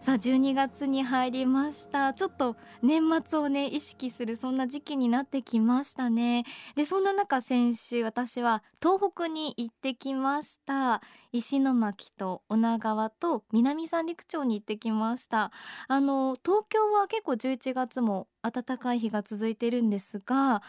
さあ12月に入りました。ちょっと年末をね意識するそんな時期になってきましたね。でそんな中先週私は東北に行ってきました。石巻と女川と南三陸町に行ってきました。あの東京は結構11月も暖かい日が続いてるんですが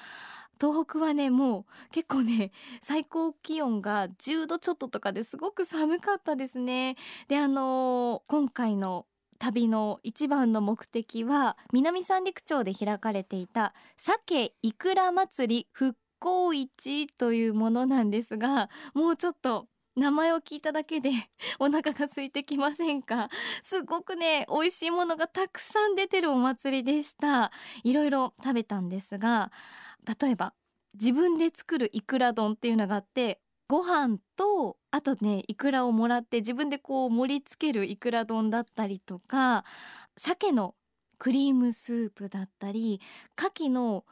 東北はねもう結構ね最高気温が10度ちょっととかですごく寒かったですね。であのー、今回の旅の一番の目的は南三陸町で開かれていた鮭いくら祭り復興市というものなんですがもうちょっと名前を聞いただけで お腹が空いてきませんか？すごくね美味しいものがたくさん出てるお祭りでした。いろいろ食べたんですが例えば自分で作るいくら丼っていうのがあってご飯とあとねいくらをもらって自分でこう盛り付けるいくら丼だったりとか鮭のクリームスープだったり牡蠣の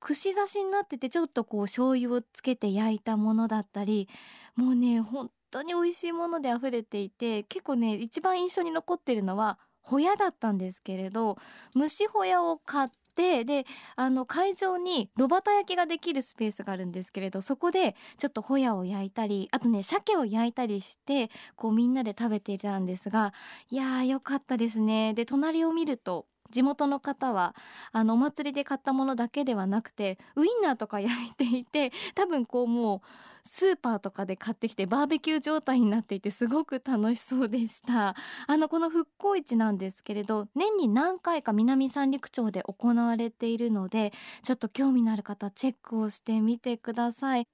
串刺しになっててちょっとこう醤油をつけて焼いたものだったりもうね本当に美味しいもので溢れていて結構ね一番印象に残ってるのはホヤだったんですけれど蒸しホヤを買ってであの会場に炉端焼きができるスペースがあるんですけれどそこでちょっとホヤを焼いたりあとね鮭を焼いたりしてこうみんなで食べていたんですがいやーよかったですね。で隣を見ると地元の方はあのお祭りで買ったものだけではなくてウインナーとか焼いていて多分こうもうスーパーとかで買ってきてバーベキュー状態になっていてすごく楽しそうでした。あのこの復興市なんですけれど年に何回か南三陸町で行われているのでちょっと興味のある方チェックをしてみてください。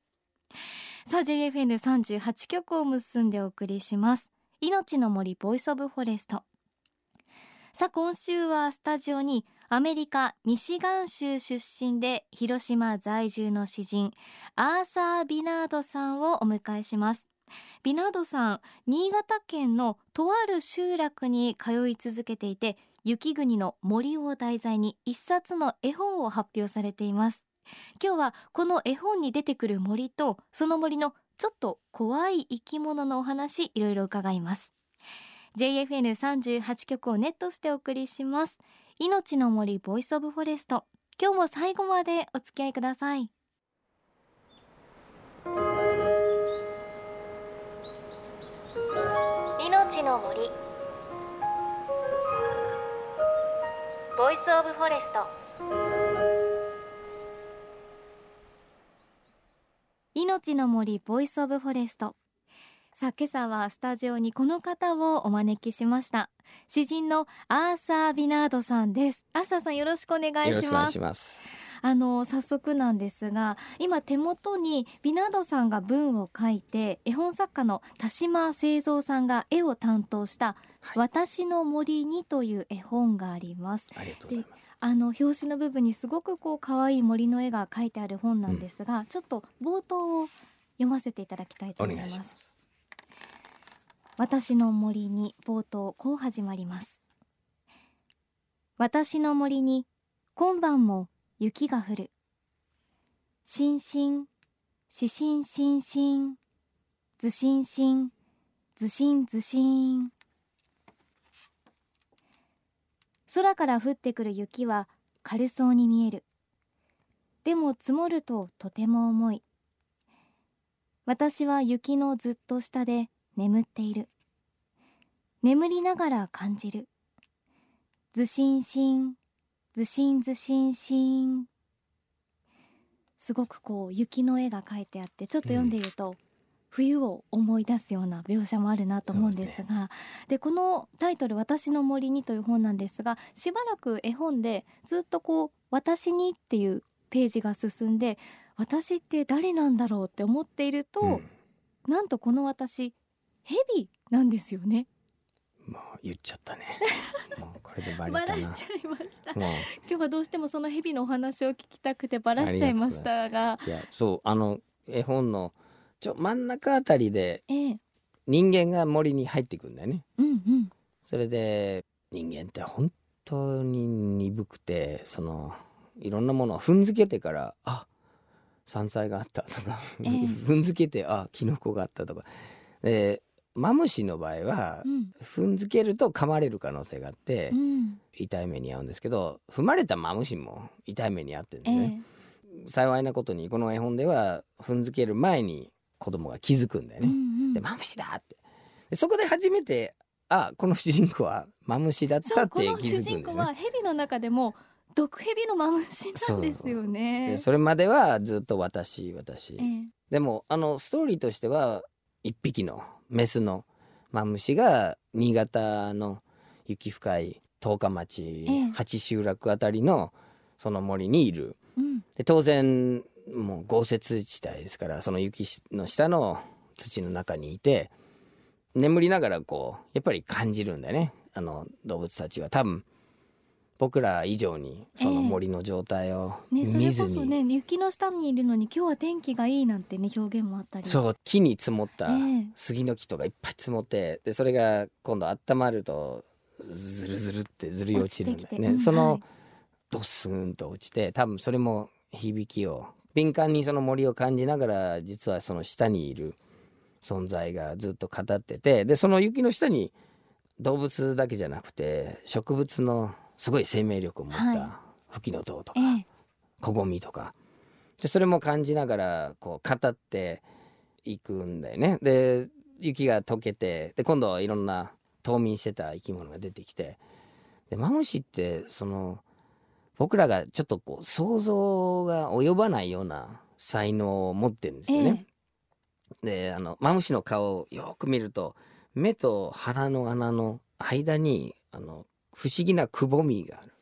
さあ JFN38 曲を結んでお送りします。命の森 Voice of Forest。さあ今週はスタジオにアメリカミシガン州出身で広島在住の詩人アーサー・ビナードさんをお迎えします。ビナードさん新潟県のとある集落に通い続けていて雪国の森を題材に一冊の絵本を発表されています。今日はこの絵本に出てくる森とその森のちょっと怖い生き物のお話いろいろ伺います。JFN38 曲をネットしてお送りします。命の森 Voice of Forest。今日も最後までお付き合いください。命の森。 Voice of Forest。命の森 Voice of Forest さあ今朝はスタジオにこの方をお招きしました。詩人のアーサー・ビナードさんです。アーサーさんよろしくお願いします。あの早速なんですが今手元にビナードさんが文を書いて絵本作家の田島製造さんが絵を担当した「私の森に」という絵本があります。ありがとうございます。あの表紙の部分にすごくこう可愛い森の絵が描いてある本なんですが、うん、ちょっと冒頭を読ませていただきたいと思います。私の森に冒頭こう始まります。私の森に今晩も雪が降る。しんしんししんしんしんずしんしんずしんずしん空から降ってくる雪は軽そうに見える。でも積もるととても重い。私は雪のずっと下で眠っている。眠りながら感じる。ずしんしんずしんずしんしん。すごくこう雪の絵が描いてあってちょっと読んでいると、うん、冬を思い出すような描写もあるなと思うんですがで、ね、このタイトル「私の森に」という本なんですがしばらく絵本でずっとこう「私に」っていうページが進んで私って誰なんだろうって思っていると、うん、なんとこの私ヘビなんですよね。もう言っちゃったね。もうこれでバレバラしちゃいました。今日はどうしてもその蛇のお話を聞きたくてバラしちゃいましたが。いや、そうあの絵本のちょ真ん中あたりで、人間が森に入ってくんだよね。うんうん。それで人間って本当に鈍くてそのいろんなものを踏んづけてからあ山菜があったとか、ええ 踏んづけてあキノコがあったとかでマムシの場合はうん。踏んづけると噛まれる可能性があってうん。痛い目に遭うんですけど踏まれたマムシも痛い目に遭ってるんですえね、幸いなことにこの絵本では踏んづける前に子供が気づくんだよえうね、んうん。でマムシだって。でそこで初めてあこの主人公はマムシだっそたって気づくんですね。人公は蛇の中でも毒蛇のマムシなんですよね。でそれまではずっと私私、ええ。でもあのストーリーとしては一匹のメスのマムシが新潟の雪深い十日町、ええ。八集落あたりのその森にいる。うん。で当然もう豪雪地帯ですからその雪の下の土の中にいて眠りながらこうやっぱり感じるんだよね。あの動物たちは。多分僕ら以上にその森の状態をね、それ見ずに、こそね雪の下にいるのに今日は天気がいいなんてね表現もあったり。そう木に積もったええ。杉の木とかいっぱい積もってでそれが今度温まるとずるずるってずり落ちるんだよね、てきて。うんその、はい。ドスンと落ちて多分それも響きを敏感にその森を感じながら実はその下にいる存在がずっと語っててでその雪の下に動物だけじゃなくて植物のすごい生命力を持っはい。たフキノトウとか、ええ。コゴミとか。でそれも感じながらこう語っていくんだよね。で雪が溶けてで今度はいろんな冬眠してた生き物が出てきて。でマムシってその僕らがちょっとこう想像が及ばないような才能を持ってるんですよね。であのマムシの顔をよく見ると目と鼻の穴の間にあの不思議なくぼみがある。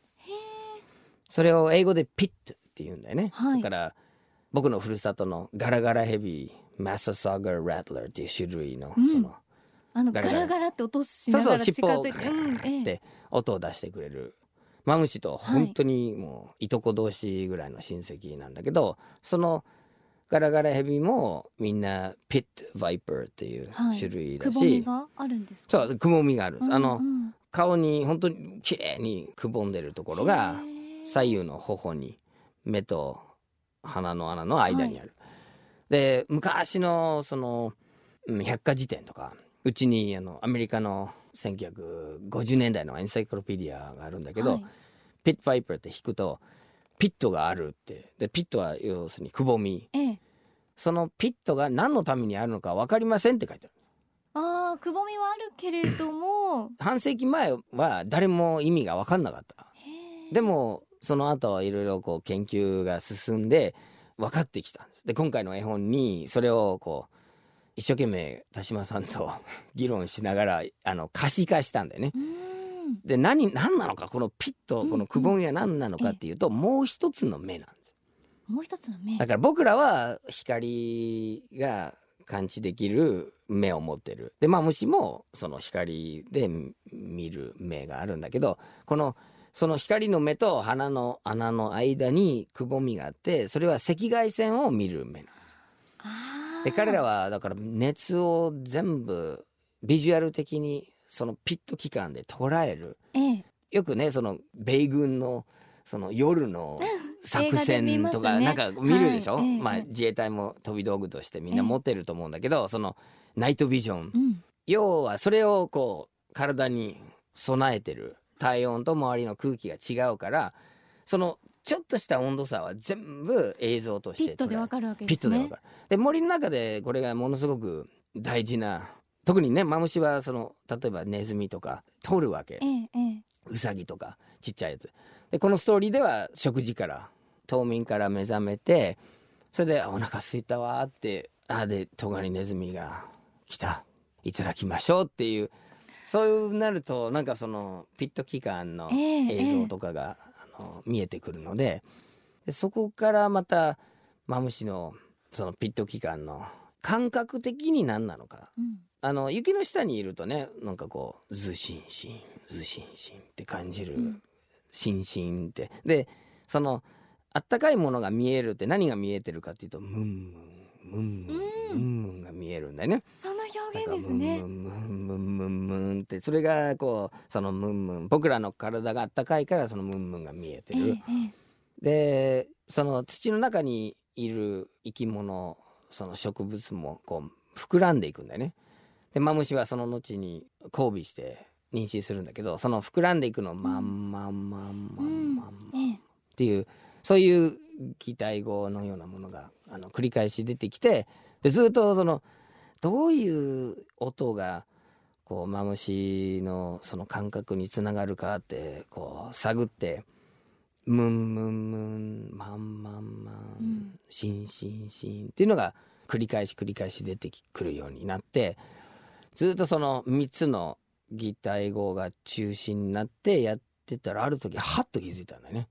それを英語でピットって言うんだよね。はい。だから僕のふるさとのガラガラヘビマササガラットラーっていう種類のうん。そのあのガガラ。ガラって音しながら近づいてそうそう尻尾をうんええ。で音を出してくれる。マムシと本当にもういとこ同士ぐらいの親戚なんだけど、そのガラガラヘビもみんなピットバイパーっていうはい。種類だくぼみし、があるんですか？そうくぼみがある。んです、あのうんうん顔に本当に綺麗にくぼんでるところが左右の頬に目と鼻の穴の間にある。で昔のそのうん百科事典とかうちにあのアメリカの1950年代のエンサイクロペディアがあるんだけど、はい。ピットバイパーって引くとピットがあるってでピットは要するにくぼみ。ええ。そのピットが何のためにあるのか分かりませんって書いてあるああくぼみはあるけれども。半世紀前は誰も意味が分かんなかった。でもその後いろいろこう研究が進んで分かってきたんです。で今回の絵本にそれをこう一生懸命田島さんと 議論しながらあの可視化したんだよね。で何何なのかこのピットうんこのくぼみは何なのかっていうと、もう一つの目なんですもう一つの目。だから僕らは光が感知できる目を持ってる。でまあ虫もその光で見る目があるんだけどこのその光の目と鼻の穴の間にくぼみがあってそれは赤外線を見る目なんあー。で彼らはだから熱を全部ビジュアル的にそのピット期間で捉える。ええ。よくねその米軍のその夜の作戦とかなんか見るでしょ、はい。ええ。まあええ自衛隊も飛び道具としてみんな持ってると思うんだけど、そのナイトビジョン。うん。要はそれをこう体に備えてる体温と周りの空気が違うからそのちょっとした温度差は全部映像としてピットでわかるわけピですね。でわかる。で森の中でこれがものすごく大事な特にねマムシはその例えばネズミとか取るわけ。ええええ。ウサギとかちっちゃいやつ。でこのストーリーでは食事から冬眠から目覚めてそれであ「お腹空いたわ」って「あでトガリネズミが来た。いただきましょう」っていう。そういうなるとなんかそのピット期間のええ映像とかが、あの見えてくるのででそこからまたマムシのそのピット期間の感覚的に何なのか。うん。あの雪の下にいるとねなんかこうズシンシンズシンシンって感じる、うん。シンシンって。でそのあったかいものが見えるって何が見えてるかっていうとムンムンムンムンうんムンムンが見えるんだよね。その表現ですねムンムンムンムンムンってそれがこうそのムンムン僕らの体があったかいからそのムンムンが見えてる。ええええでその土の中にいる生き物その植物もこう膨らんでいくんだよね。でマムシはその後に交尾して妊娠するんだけどその膨らんでいくのをマンマンマンマンマンマンええっていうそういう擬態語のようなものがあの繰り返し出てきてでずっとそのどういう音がこうマムシのその感覚につながるかってこう探って「ムンムンムンマンマンマン、うんシンシンシン」っていうのが繰り返し繰り返し出てくるようになってずっとその3つの擬態語が中心になってやってたらある時ハッと気づいたんだよね。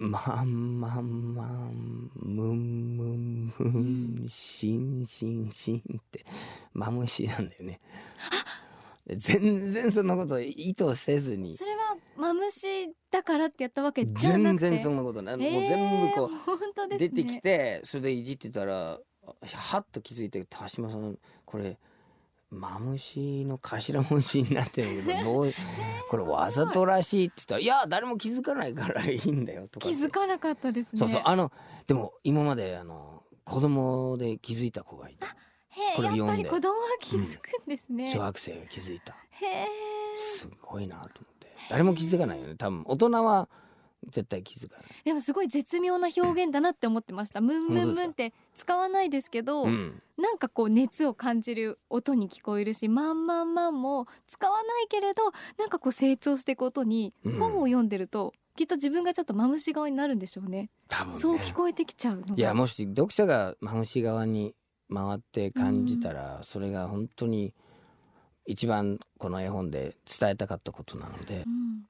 マンマンマンムンムンムンシンシンシンってマムシなんだよね。全然そんなこと意図せずにそれはマムシだからってやったわけじゃなくて全然そんなことない、もう全部こうね出てきてそれでいじってたらはっと気づいて田島さんこれマムシの頭文字になってるけどどう これわざとらしいって言ったら「いや誰も気づかないからいいんだよ」とか。気ってづかなかったですね。そうそうあのでも今まであの子供で気づいた子がいた。へえやっこれ読んで。ぱり子供は気づくんですね、小学生が気づいた。へえ。すごいなと思って。誰も気づかないよね多分。大人は絶対気づかない。でもすごい絶妙な表現だなって思ってました、ムンムンムンって使わないですけど、うん。なんかこう熱を感じる音に聞こえるしマンマンマンも使わないけれどなんかこう成長していく音にうん。本を読んでると、きっと自分がちょっとマムシ側になるんでしょうね。多分ね。そう聞こえてきちゃういやもし読者がマムシ側に回って感じたら、それが本当に一番この絵本で伝えたかったことなので。うん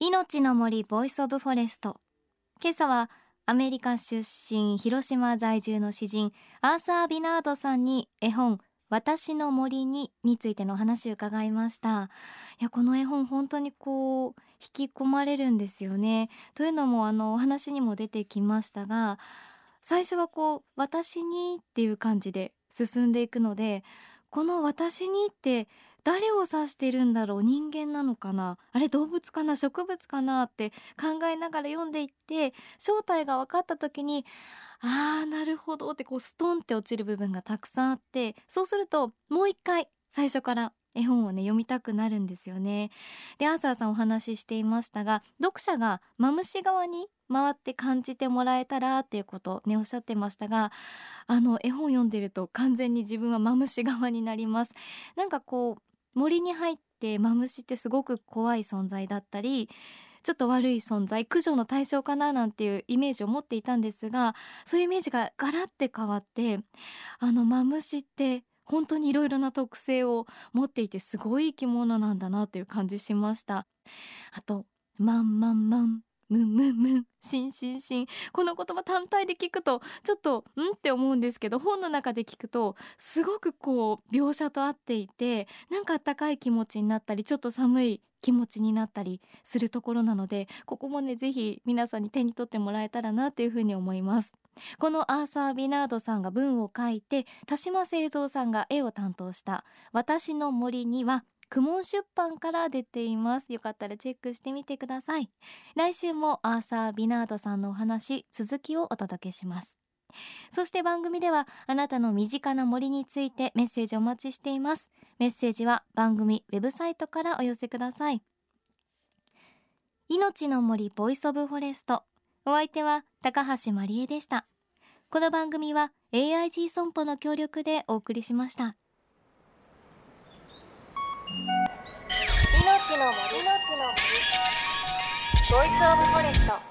命の森 Voice of Forest。今朝はアメリカ出身広島在住の詩人アーサー・ビナードさんに絵本私の森にについてのお話を伺いました。いやこの絵本本当にこう引き込まれるんですよね。というのもあのお話にも出てきましたが最初はこう私にっていう感じで進んでいくのでこの私にって誰を指してるんだろう人間なのかなあれ動物かな植物かなって考えながら読んでいって正体が分かった時にあーなるほどってこうストンって落ちる部分がたくさんあってそうするともう一回最初から絵本をね読みたくなるんですよね。でアーサーさんお話ししていましたが読者がマムシ側に回って感じてもらえたらっていうことねおっしゃってましたがあの絵本読んでると完全に自分はマムシ側になります。なんかこう森に入ってマムシってすごく怖い存在だったりちょっと悪い存在駆除の対象かななんていうイメージを持っていたんですがそういうイメージがガラッて変わってあのマムシって本当にいろいろな特性を持っていてすごい生き物なんだなっていう感じしました。あとまんまんまんムンムンムンシンシンシン。この言葉単体で聞くとちょっとん？って思うんですけど本の中で聞くとすごくこう描写と合っていてなんかあったかい気持ちになったりちょっと寒い気持ちになったりするところなのでここもねぜひ皆さんに手に取ってもらえたらなというふうに思います。このアーサー・ビナードさんが文を書いて田島製造さんが絵を担当した私の森にはくもん出版から出ています。よかったらチェックしてみてください。来週もアーサー・ビナードさんのお話続きをお届けします。そして番組ではあなたの身近な森についてメッセージお待ちしています。メッセージは番組ウェブサイトからお寄せください。命の森 Voice of Forest。お相手は高橋真理恵でした。この番組は AIG 損保の協力でお送りしました。の森。ボイスオブフォレスト。